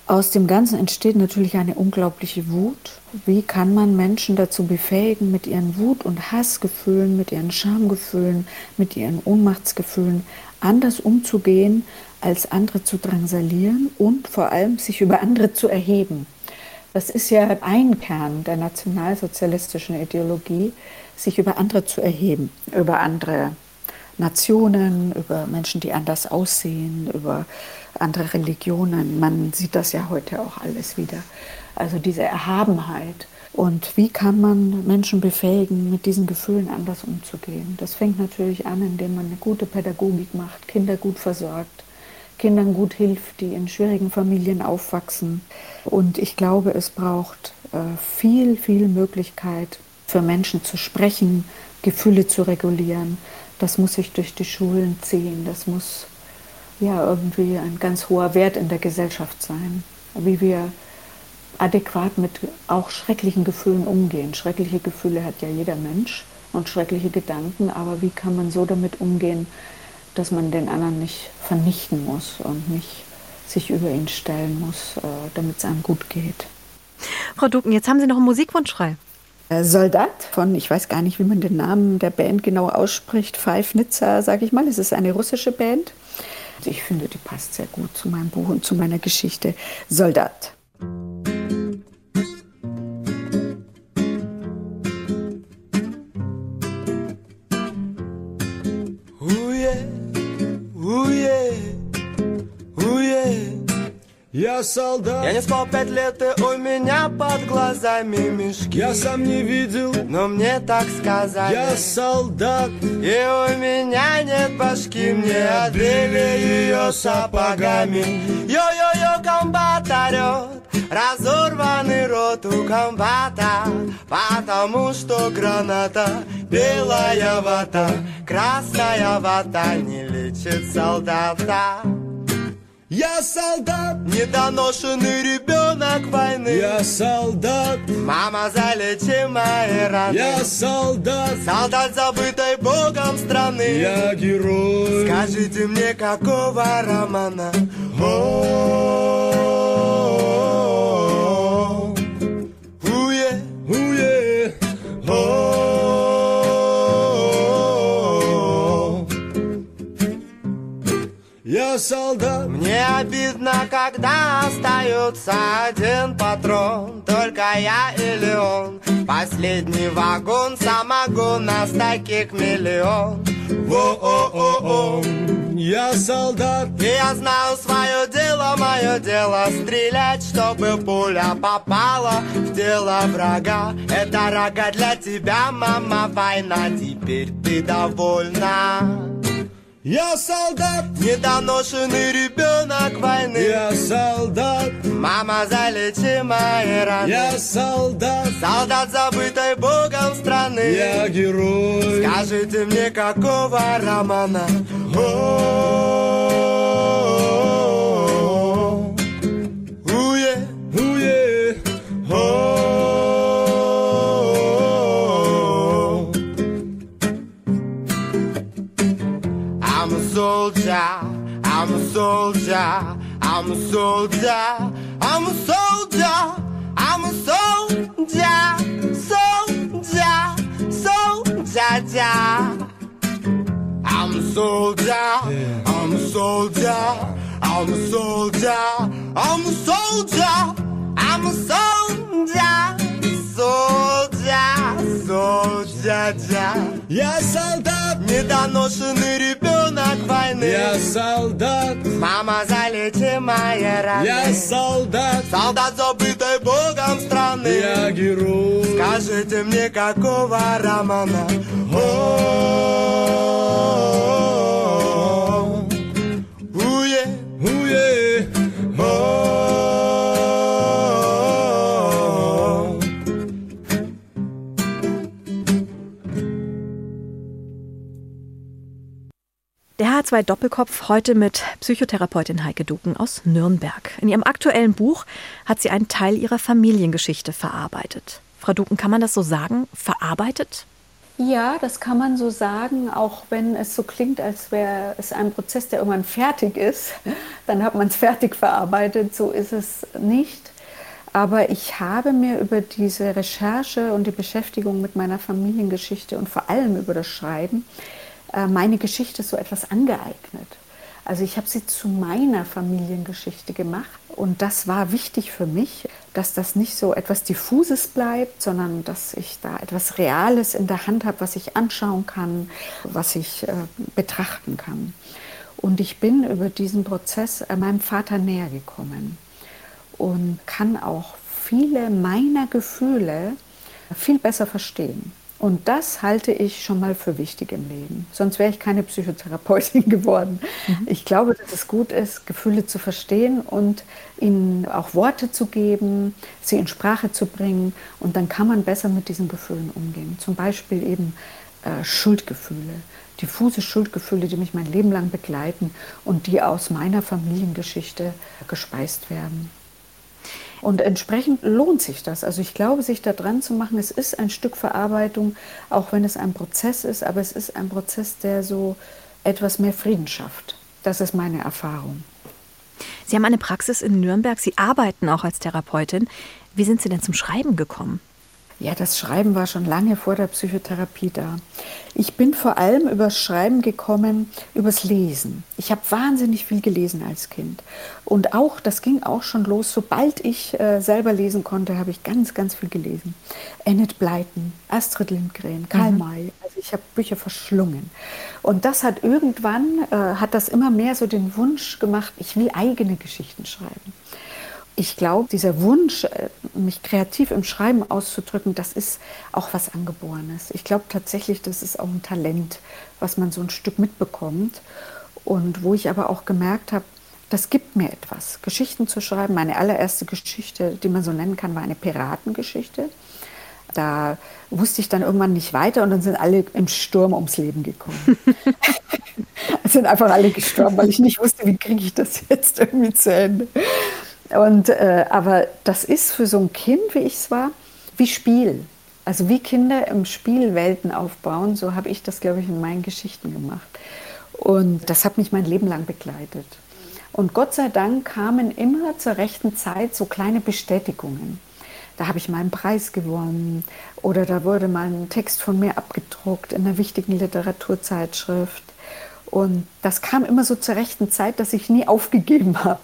Aus dem Ganzen entsteht natürlich eine unglaubliche Wut. Wie kann man Menschen dazu befähigen, mit ihren Wut- und Hassgefühlen, mit ihren Schamgefühlen, mit ihren Ohnmachtsgefühlen anders umzugehen, als andere zu drangsalieren und vor allem sich über andere zu erheben? Das ist ja ein Kern der nationalsozialistischen Ideologie, sich über andere zu erheben, über andere Nationen, über Menschen, die anders aussehen, über andere Religionen. Man sieht das ja heute auch alles wieder. Also diese Erhabenheit. Und wie kann man Menschen befähigen, mit diesen Gefühlen anders umzugehen? Das fängt natürlich an, indem man eine gute Pädagogik macht, Kinder gut versorgt, Kindern gut hilft, die in schwierigen Familien aufwachsen. Und ich glaube, es braucht äh, viel, viel Möglichkeit für Menschen zu sprechen, Gefühle zu regulieren. Das muss sich durch die Schulen ziehen. Das muss ja irgendwie ein ganz hoher Wert in der Gesellschaft sein, wie wir adäquat mit auch schrecklichen Gefühlen umgehen. Schreckliche Gefühle hat ja jeder Mensch und schreckliche Gedanken, aber wie kann man so damit umgehen, dass man den anderen nicht vernichten muss und nicht sich über ihn stellen muss, äh, damit es einem gut geht. Frau Ducken, jetzt haben Sie noch einen Musikwunsch frei. Äh, Soldat von, ich weiß gar nicht, wie man den Namen der Band genau ausspricht, Five Nizza, sage ich mal. Es ist eine russische Band. Ich finde, die passt sehr gut zu meinem Buch und zu meiner Geschichte. Soldat. Я солдат. Я не спал пять лет, и у меня под глазами мешки. Я сам не видел, но мне так сказали. Я солдат. И у меня нет башки Мне отбили ее сапогами. Йо-йо-йо, комбат орет Разорванный рот у комбата. Потому что граната Белая вата Красная вата Не лечит солдата я солдат, недоношенный ребенок войны. Я солдат, мама залечи мои раны. Я солдат, солдат забытой богом страны. Я герой. Скажите мне, какого романа? О, обидно, когда остается один патрон. Только я или он. Последний вагон самогон Нас таких миллион. Во-о-о-о. Я солдат. И я знаю свое дело, мое дело Стрелять, чтобы пуля попала в тело врага. Это рога для тебя, мама, война. Теперь ты довольна я солдат, недоношенный ребенок войны. Я солдат, мама, залечи мои раны. Я солдат, солдат забытой богом страны. Я герой. Скажите мне, какого романа? Уе, soldier, I'm a soldier, I'm a soldier, I'm a soldier, I'm a soldier, soldier, soldier. I'm a soldier, I'm a soldier, I'm a soldier, I'm a soldier, I'm a soldier, soldier, soldier. Я солдат, недоношенный ребенок войны. Я солдат, мама, залечи мои раны. Я солдат, солдат забытой богом страны. Я герой. Скажите мне, какого романа? Уе, уе, Der H2 Doppelkopf heute mit Psychotherapeutin Heike Duken aus Nürnberg. In ihrem aktuellen Buch hat sie einen Teil ihrer Familiengeschichte verarbeitet. Frau Duken, kann man das so sagen? Verarbeitet? Ja, das kann man so sagen, auch wenn es so klingt, als wäre es ein Prozess, der irgendwann fertig ist. Dann hat man es fertig verarbeitet. So ist es nicht. Aber ich habe mir über diese Recherche und die Beschäftigung mit meiner Familiengeschichte und vor allem über das Schreiben meine Geschichte so etwas angeeignet. Also ich habe sie zu meiner Familiengeschichte gemacht und das war wichtig für mich, dass das nicht so etwas Diffuses bleibt, sondern dass ich da etwas Reales in der Hand habe, was ich anschauen kann, was ich äh, betrachten kann. Und ich bin über diesen Prozess äh, meinem Vater näher gekommen und kann auch viele meiner Gefühle viel besser verstehen. Und das halte ich schon mal für wichtig im Leben. Sonst wäre ich keine Psychotherapeutin [laughs] geworden. Mhm. Ich glaube, dass es gut ist, Gefühle zu verstehen und ihnen auch Worte zu geben, sie in Sprache zu bringen. Und dann kann man besser mit diesen Gefühlen umgehen. Zum Beispiel eben äh, Schuldgefühle, diffuse Schuldgefühle, die mich mein Leben lang begleiten und die aus meiner Familiengeschichte gespeist werden. Und entsprechend lohnt sich das. Also ich glaube, sich da dran zu machen, es ist ein Stück Verarbeitung, auch wenn es ein Prozess ist, aber es ist ein Prozess, der so etwas mehr Frieden schafft. Das ist meine Erfahrung. Sie haben eine Praxis in Nürnberg, Sie arbeiten auch als Therapeutin. Wie sind Sie denn zum Schreiben gekommen? Ja, das Schreiben war schon lange vor der Psychotherapie da. Ich bin vor allem übers Schreiben gekommen, übers Lesen. Ich habe wahnsinnig viel gelesen als Kind. Und auch, das ging auch schon los, sobald ich äh, selber lesen konnte, habe ich ganz, ganz viel gelesen. Enid Blyton, Astrid Lindgren, Karl mhm. May. Also ich habe Bücher verschlungen. Und das hat irgendwann, äh, hat das immer mehr so den Wunsch gemacht, ich will eigene Geschichten schreiben ich glaube, dieser Wunsch, äh, mich kreativ im Schreiben auszudrücken, das ist auch was Angeborenes. Ich glaube tatsächlich, das ist auch ein Talent, was man so ein Stück mitbekommt. Und wo ich aber auch gemerkt habe, das gibt mir etwas. Geschichten zu schreiben. Meine allererste Geschichte, die man so nennen kann, war eine Piratengeschichte. Da wusste ich dann irgendwann nicht weiter und dann sind alle im Sturm ums Leben gekommen. es [laughs] [laughs] sind einfach alle gestorben, weil ich nicht wusste, wie kriege ich das jetzt irgendwie zu Ende. Und, äh, aber das ist für so ein Kind, wie ich es war, wie Spiel. Also wie Kinder im Spiel Welten aufbauen, so habe ich das, glaube ich, in meinen Geschichten gemacht. Und das hat mich mein Leben lang begleitet. Und Gott sei Dank kamen immer zur rechten Zeit so kleine Bestätigungen. Da habe ich mal einen Preis gewonnen oder da wurde mal ein Text von mir abgedruckt in einer wichtigen Literaturzeitschrift Und das kam immer so zur rechten Zeit, dass ich nie aufgegeben [laughs] habe.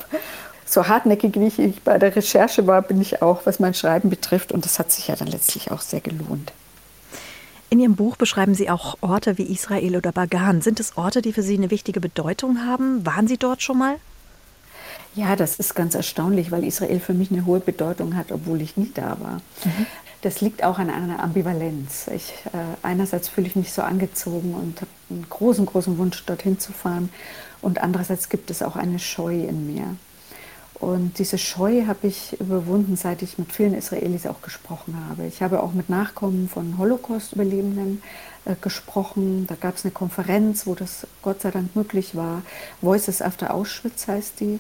So hartnäckig wie ich bei der Recherche war, bin ich auch, was mein Schreiben betrifft. Und das hat sich ja dann letztlich auch sehr gelohnt. In Ihrem Buch beschreiben Sie auch Orte wie Israel oder Bagan. Sind es Orte, die für Sie eine wichtige Bedeutung haben? Waren Sie dort schon mal? Ja, das ist ganz erstaunlich, weil Israel für mich eine hohe Bedeutung hat, obwohl ich nie da war. Mhm. Das liegt auch an einer Ambivalenz. Ich, äh, einerseits fühle ich mich so angezogen und habe einen großen, großen Wunsch, dorthin zu fahren. Und andererseits gibt es auch eine Scheu in mir. Und diese Scheu habe ich überwunden, seit ich mit vielen Israelis auch gesprochen habe. Ich habe auch mit Nachkommen von Holocaust-Überlebenden äh, gesprochen. Da gab es eine Konferenz, wo das Gott sei Dank möglich war. Voices After Auschwitz heißt die.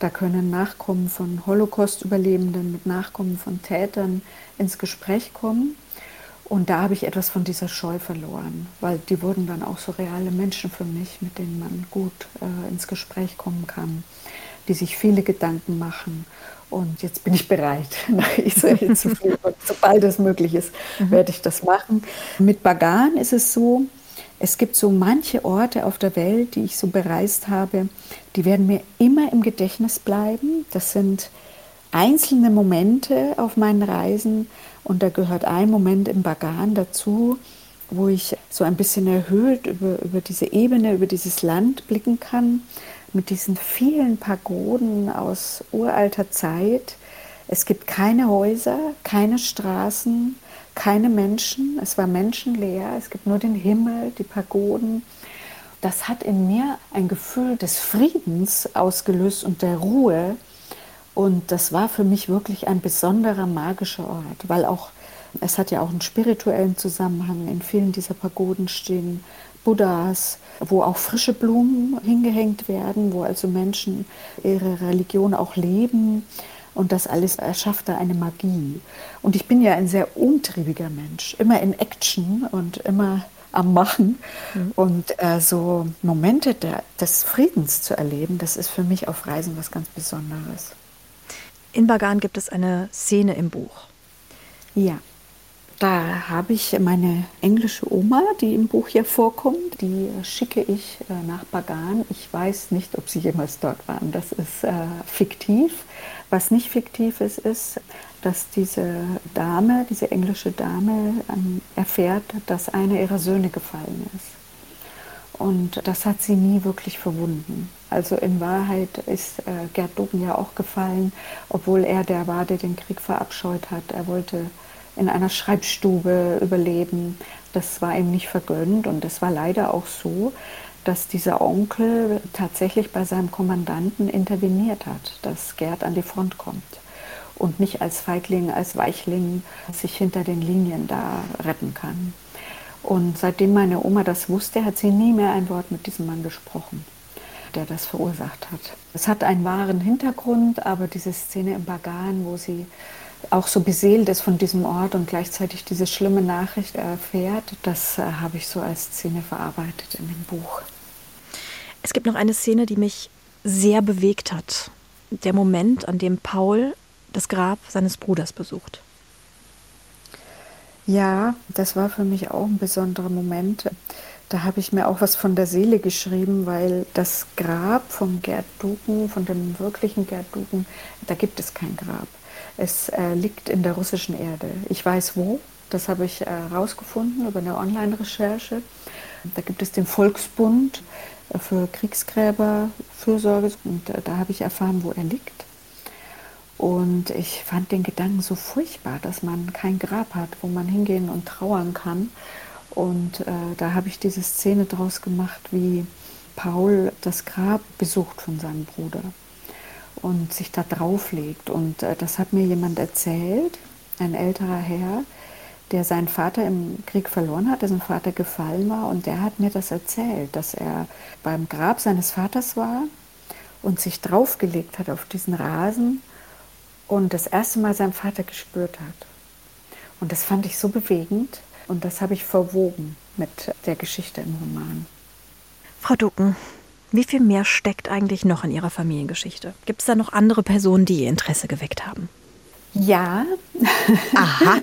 Da können Nachkommen von Holocaust-Überlebenden mit Nachkommen von Tätern ins Gespräch kommen. Und da habe ich etwas von dieser Scheu verloren, weil die wurden dann auch so reale Menschen für mich, mit denen man gut äh, ins Gespräch kommen kann die sich viele Gedanken machen. Und jetzt bin ich bereit, [laughs] nach Israel [laughs] zu fliegen. Und sobald es möglich ist, mhm. werde ich das machen. Mit Bagan ist es so, es gibt so manche Orte auf der Welt, die ich so bereist habe, die werden mir immer im Gedächtnis bleiben. Das sind einzelne Momente auf meinen Reisen und da gehört ein Moment im Bagan dazu, wo ich so ein bisschen erhöht über, über diese Ebene, über dieses Land blicken kann mit diesen vielen Pagoden aus uralter Zeit. Es gibt keine Häuser, keine Straßen, keine Menschen. Es war menschenleer. Es gibt nur den Himmel, die Pagoden. Das hat in mir ein Gefühl des Friedens ausgelöst und der Ruhe. Und das war für mich wirklich ein besonderer magischer Ort, weil auch es hat ja auch einen spirituellen Zusammenhang. In vielen dieser Pagoden stehen Buddhas, wo auch frische Blumen hingehängt werden, wo also Menschen ihre Religion auch leben. Und das alles erschafft da eine Magie. Und ich bin ja ein sehr umtriebiger Mensch, immer in Action und immer am Machen. Mhm. Und äh, so Momente der, des Friedens zu erleben, das ist für mich auf Reisen was ganz Besonderes. In Bagan gibt es eine Szene im Buch. Ja. Da habe ich meine englische Oma, die im Buch hier vorkommt. Die schicke ich äh, nach Bagan. Ich weiß nicht, ob sie jemals dort waren. Das ist äh, fiktiv. Was nicht fiktiv ist, ist, dass diese Dame, diese englische Dame, ähm, erfährt, dass einer ihrer Söhne gefallen ist. Und das hat sie nie wirklich verwunden. Also in Wahrheit ist äh, Gerd Dogen ja auch gefallen, obwohl er der war, der den Krieg verabscheut hat. Er wollte in einer Schreibstube überleben. Das war ihm nicht vergönnt und es war leider auch so, dass dieser Onkel tatsächlich bei seinem Kommandanten interveniert hat, dass Gerd an die Front kommt und nicht als Feigling, als Weichling sich hinter den Linien da retten kann. Und seitdem meine Oma das wusste, hat sie nie mehr ein Wort mit diesem Mann gesprochen, der das verursacht hat. Es hat einen wahren Hintergrund, aber diese Szene im Bagan, wo sie auch so beseelt ist von diesem Ort und gleichzeitig diese schlimme Nachricht erfährt, das äh, habe ich so als Szene verarbeitet in dem Buch. Es gibt noch eine Szene, die mich sehr bewegt hat. Der Moment, an dem Paul das Grab seines Bruders besucht. Ja, das war für mich auch ein besonderer Moment. Da habe ich mir auch was von der Seele geschrieben, weil das Grab von Gerd Duken, von dem wirklichen Gerd Duken, da gibt es kein Grab. Es äh, liegt in der russischen Erde. Ich weiß wo. Das habe ich herausgefunden äh, über eine Online-Recherche. Da gibt es den Volksbund äh, für Kriegsgräberfürsorge und äh, da habe ich erfahren, wo er liegt. Und ich fand den Gedanken so furchtbar, dass man kein Grab hat, wo man hingehen und trauern kann. Und äh, da habe ich diese Szene draus gemacht, wie Paul das Grab besucht von seinem Bruder und sich da drauflegt. Und äh, das hat mir jemand erzählt, ein älterer Herr, der seinen Vater im Krieg verloren hat, dessen Vater gefallen war. Und der hat mir das erzählt, dass er beim Grab seines Vaters war und sich draufgelegt hat auf diesen Rasen und das erste Mal seinen Vater gespürt hat. Und das fand ich so bewegend und das habe ich verwoben mit der Geschichte im Roman. Frau Ducken, wie viel mehr steckt eigentlich noch in Ihrer Familiengeschichte? Gibt es da noch andere Personen, die Ihr Interesse geweckt haben? Ja. Aha.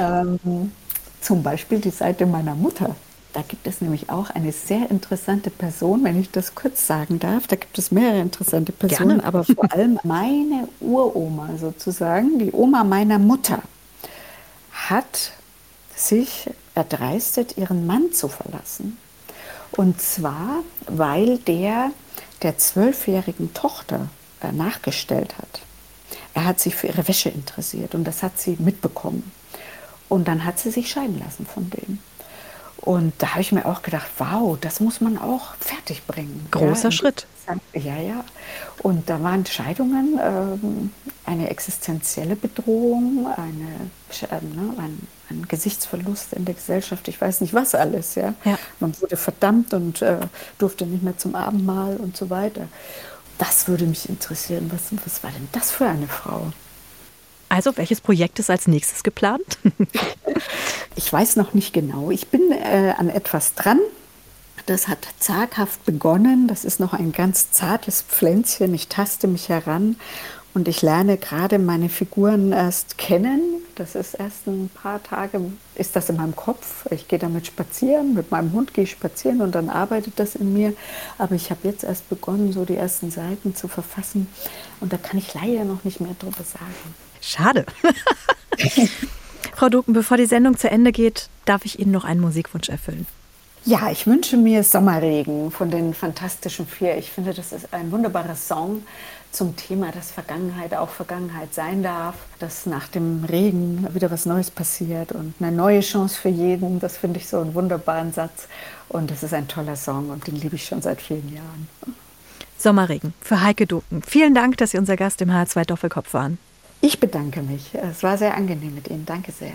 [laughs] ähm, zum Beispiel die Seite meiner Mutter. Da gibt es nämlich auch eine sehr interessante Person, wenn ich das kurz sagen darf. Da gibt es mehrere interessante Personen, Gerne. aber vor allem [laughs] meine Uroma sozusagen, die Oma meiner Mutter, hat sich erdreistet, ihren Mann zu verlassen. Und zwar, weil der der zwölfjährigen Tochter äh, nachgestellt hat. Er hat sich für ihre Wäsche interessiert und das hat sie mitbekommen. Und dann hat sie sich scheiden lassen von dem. Und da habe ich mir auch gedacht, wow, das muss man auch fertig bringen. Großer ja, Schritt. Ja, ja. Und da waren Scheidungen ähm, eine existenzielle Bedrohung, eine, äh, ne, ein, ein, Gesichtsverlust in der Gesellschaft, ich weiß nicht was alles. Ja? ja. Man wurde verdammt und äh, durfte nicht mehr zum Abendmahl und so weiter. Das würde mich interessieren. Was, was war denn das für eine Frau? Also, welches Projekt ist als nächstes geplant? [laughs] ich weiß noch nicht genau. Ich bin äh, an etwas dran. Das hat zaghaft begonnen. Das ist noch ein ganz zartes Pflänzchen. Ich taste mich heran und ich lerne gerade meine Figuren erst kennen. Das ist erst ein paar Tage, ist das in meinem Kopf. Ich gehe damit spazieren, mit meinem Hund gehe ich spazieren und dann arbeitet das in mir. Aber ich habe jetzt erst begonnen, so die ersten Seiten zu verfassen. Und da kann ich leider noch nicht mehr drüber sagen. Schade. [laughs] Frau Duken, bevor die Sendung zu Ende geht, darf ich Ihnen noch einen Musikwunsch erfüllen. Ja, ich wünsche mir Sommerregen von den Fantastischen Vier. Ich finde, das ist ein wunderbarer Song zum Thema, dass Vergangenheit auch Vergangenheit sein darf, dass nach dem Regen wieder was Neues passiert und eine neue Chance für jeden. Das finde ich so einen wunderbaren Satz. Und das ist ein toller Song und den liebe ich schon seit vielen Jahren. Sommerregen für Heike Duken. Vielen Dank, dass Sie unser Gast im H2 Doppelkopf waren. Ich bedanke mich. Es war sehr angenehm mit Ihnen. Danke sehr.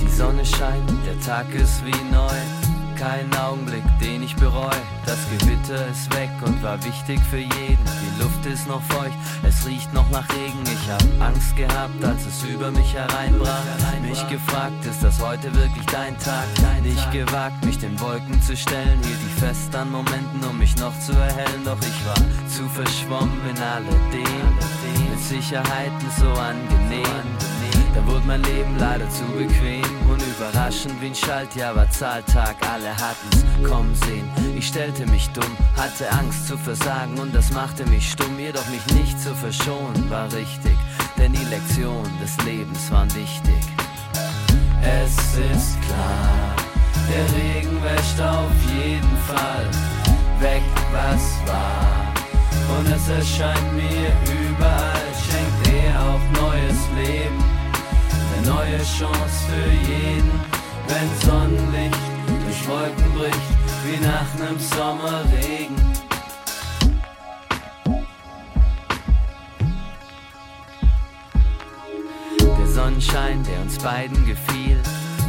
Die Sonne scheint, der Tag ist wie neu. Kein Augenblick, den ich bereue. Das Gewitter ist weg und war wichtig für jeden. Die Luft ist noch feucht, es riecht noch nach Regen. Ich hab Angst gehabt, als es über mich hereinbrach. Mich gefragt, ist das heute wirklich dein Tag? Nicht gewagt, mich den Wolken zu stellen. Hielt ich fest an Momenten, um mich noch zu erhellen. Doch ich war zu verschwommen in alledem. Mit Sicherheiten so angenehm. Da wurde mein Leben leider zu bequem und überraschend wie ein Schaltjahr war Zahltag, alle hatten's kommen sehen. Ich stellte mich dumm, hatte Angst zu versagen und das machte mich stumm, jedoch mich nicht zu verschonen war richtig, denn die Lektionen des Lebens waren wichtig. Es ist klar, der Regen wäscht auf jeden Fall weg, was war. Und es erscheint mir überall, schenkt er auch neues Leben neue Chance für jeden, wenn Sonnenlicht durch Wolken bricht, wie nach nem Sommerregen. Der Sonnenschein, der uns beiden gefiel,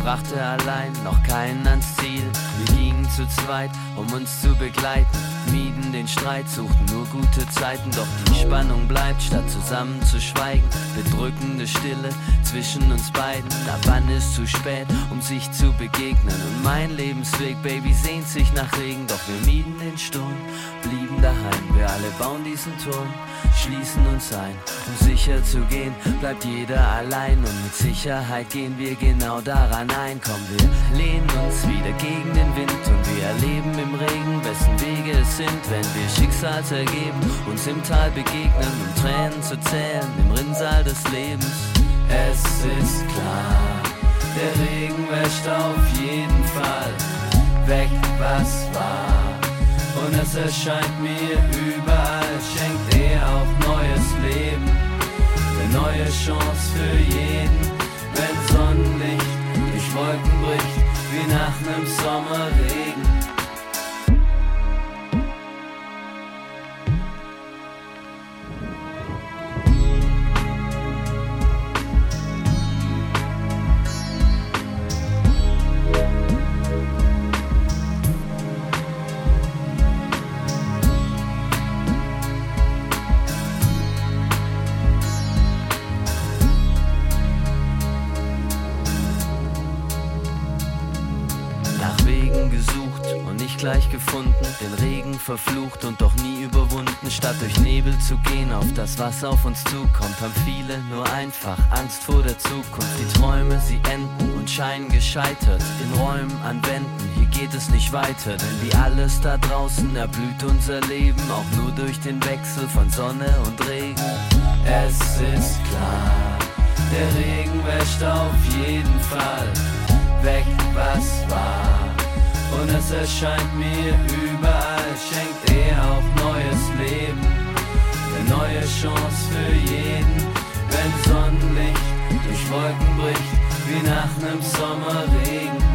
brachte allein noch keinen ans Ziel. Wir gingen zu zweit, um uns zu begleiten, mieden den Streit, suchten nur gute Zeiten, doch die Spannung bleibt, statt zusammen zu schweigen. Bedrückende Stille zwischen uns beiden, ab wann ist zu spät, um sich zu begegnen. Und mein Lebensweg, Baby, sehnt sich nach Regen, doch wir mieden den Sturm, blieben daheim. Wir alle bauen diesen Turm, schließen uns ein, um sicher zu gehen, bleibt jeder allein und mit Sicherheit gehen wir genau daran ein. Komm, wir lehnen uns wieder gegen den Wind und wir erleben im Regen, wessen Wege es sind, wenn wir Schicksalsergeben uns im Tal begegnen, um Tränen zu zählen im Rinnsal des Lebens. Es ist klar, der Regen wäscht auf jeden Fall weg, was war. Und es erscheint mir überall, schenkt er auch neues Leben, eine neue Chance für jeden, wenn Sonnenlicht durch Wolken bricht, wie nach nem Sommerregen. Gleich gefunden. Den Regen verflucht und doch nie überwunden. Statt durch Nebel zu gehen auf das, was auf uns zukommt, haben viele nur einfach Angst vor der Zukunft. Die Träume, sie enden und scheinen gescheitert. In Räumen, an Wänden, hier geht es nicht weiter. Denn wie alles da draußen erblüht unser Leben, auch nur durch den Wechsel von Sonne und Regen. Es ist klar, der Regen wäscht auf jeden Fall weg, was war. Und es erscheint mir überall, schenkt er auch neues Leben. Eine neue Chance für jeden, wenn Sonnenlicht durch Wolken bricht, wie nach nem Sommerregen.